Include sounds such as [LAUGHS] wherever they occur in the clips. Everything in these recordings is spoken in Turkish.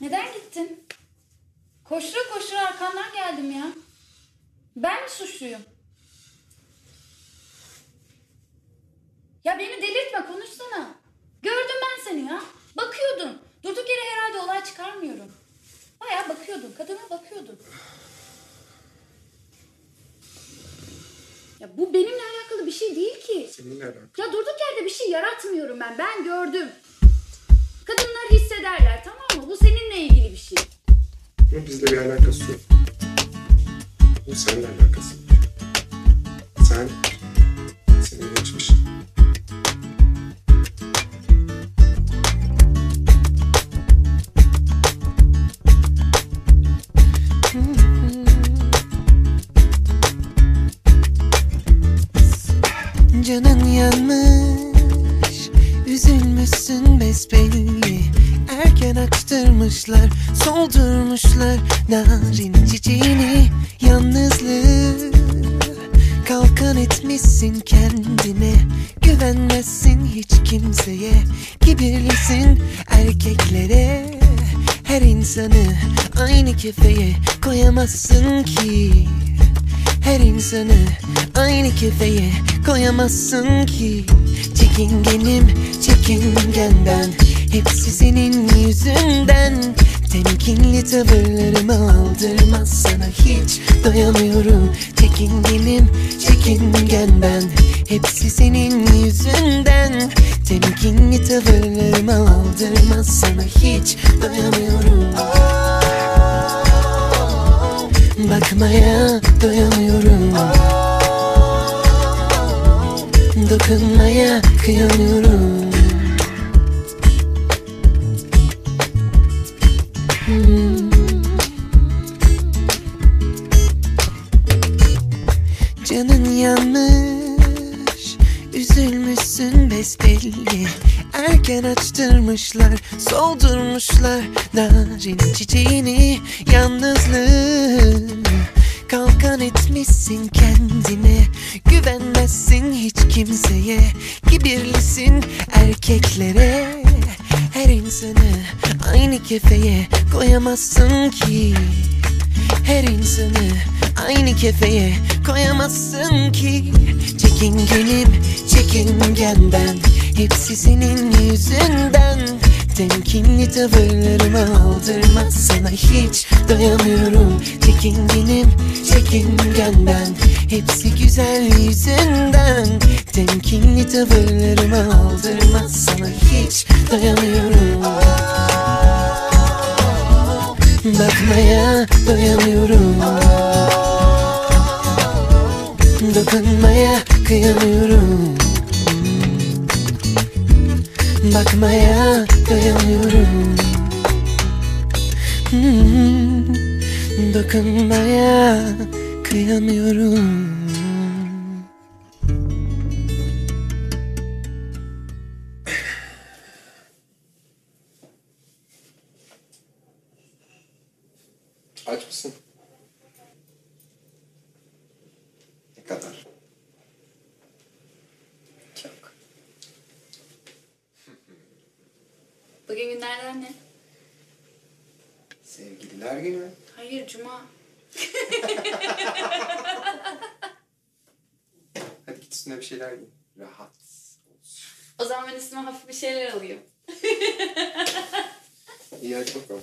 Neden gittin? Koştura koştura arkandan geldim ya. Ben mi suçluyum? Ya beni delirtme konuşsana. Gördüm ben seni ya. Bakıyordun. Durduk yere herhalde olay çıkarmıyorum. Baya bakıyordun. Kadına bakıyordun. Ya bu benimle alakalı bir şey değil ki. Seninle alakalı. Ya durduk yerde bir şey yaratmıyorum ben. Ben gördüm. Kadınlar hissederler tamam Ama bizle bir alakası yok. Bu seninle alakası var. Sen, senin geçmişin. Canın yanmış Üzülmüşsün besbelli Erken açtırmışlar Soldurmuşlar Narin çiçeğini Yalnızlığı. Kalkan etmişsin kendine Güvenmezsin hiç kimseye. Kibirlisin erkeklere Her insanı aynı kefeye Koyamazsın ki. Her insanı aynı kefeye koyamazsın ki. Çekingenim çekingenden Hepsi senin yüzünden Temkinli tavırlarımı aldırmaz sana hiç doyamıyorum Çekingenim çekingenden Hepsi senin yüzünden. Temkinli tavırlarımı aldırmaz sana hiç doyamıyorum Bakmaya doyamıyorum. Dokunmaya kıyamıyorum Soldurmuşlar Narin çiçeğini Yalnızlığı. Kalkan etmişsin kendine Güvenmezsin hiç kimseye. Kibirlisin erkeklere Her insanı aynı kefeye Koyamazsın ki. Her insanı aynı kefeye koyamazsın ki. Çekingenim çekingenden Hepsi senin yüzünden Temkinli tavırlarımı aldırmaz sana hiç doyamıyorum Çekingenim çekingenden Hepsi güzel yüzünden. Temkinli tavırlarımı aldırmaz sana hiç doyamıyorum Bakmaya doyamıyorum Dokunmaya kıyamıyorum Bakmaya doyamıyorum Hmm, Dokunmaya kıyamıyorum Aç mısın? Bugün günlerden ne? Sevgililer günü. Hayır cuma. [LAUGHS] Hadi git üstüne bir şeyler giy. Rahat olsun. O zaman ben üstüme hafif bir şeyler alayım. İyi hadi bakalım.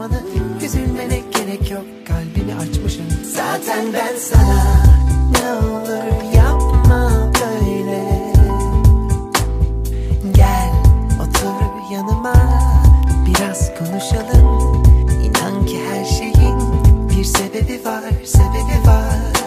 Yansımanı Üzülmene gerek yok, kalbimi açmışım. Zaten ben sana ne olur yapma böyle. Gel otur yanıma biraz konuşalım. İnan ki her şeyin bir sebebi var sebebi var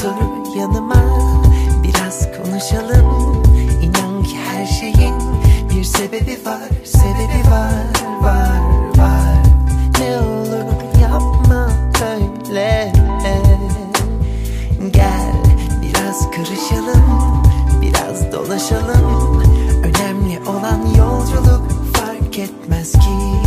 otur yanıma biraz konuşalım. İnan ki her şeyin bir sebebi var Sebebi var var var. Ne olur yapma böyle Gel biraz karışalım Biraz dolaşalım. Önemli olan yolculuk fark etmez ki